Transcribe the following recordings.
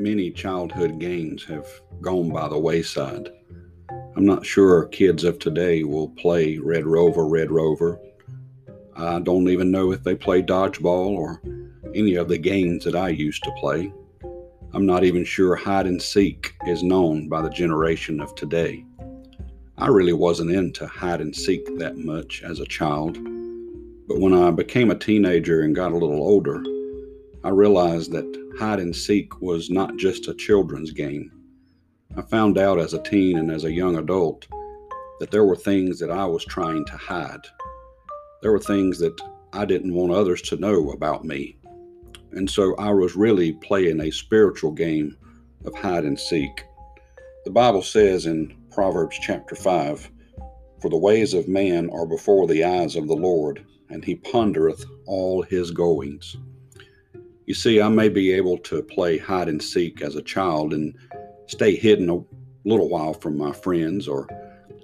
many childhood games have gone by the wayside. I'm not sure kids of today will play Red Rover, Red Rover. I don't even know if they play dodgeball or any of the games that I used to play. I'm not even sure hide and seek is known by the generation of today. I really wasn't into hide and seek that much as a child, but when I became a teenager and got a little older, I realized that hide and seek was not just a children's game. I found out as a teen and as a young adult that there were things that I was trying to hide. There were things that I didn't want others to know about me. And so I was really playing a spiritual game of hide and seek. The Bible says in Proverbs chapter 5 For the ways of man are before the eyes of the Lord, and he pondereth all his goings. You see, I may be able to play hide and seek as a child and stay hidden a little while from my friends, or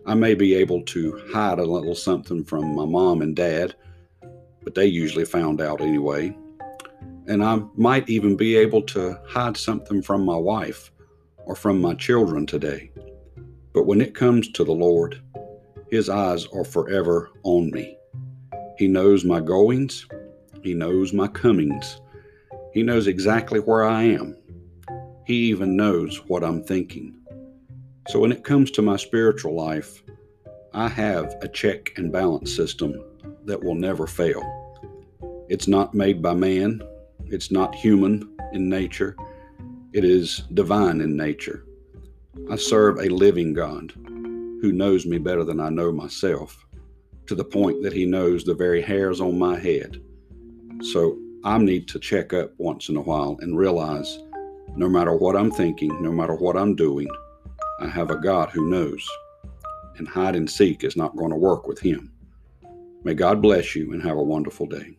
I may be able to hide a little something from my mom and dad, but they usually found out anyway. And I might even be able to hide something from my wife or from my children today. But when it comes to the Lord, His eyes are forever on me. He knows my goings, He knows my comings, He knows exactly where I am. He even knows what I'm thinking. So when it comes to my spiritual life, I have a check and balance system that will never fail. It's not made by man, it's not human in nature, it is divine in nature. I serve a living God who knows me better than I know myself, to the point that he knows the very hairs on my head. So I need to check up once in a while and realize no matter what I'm thinking, no matter what I'm doing, I have a God who knows. And hide and seek is not going to work with him. May God bless you and have a wonderful day.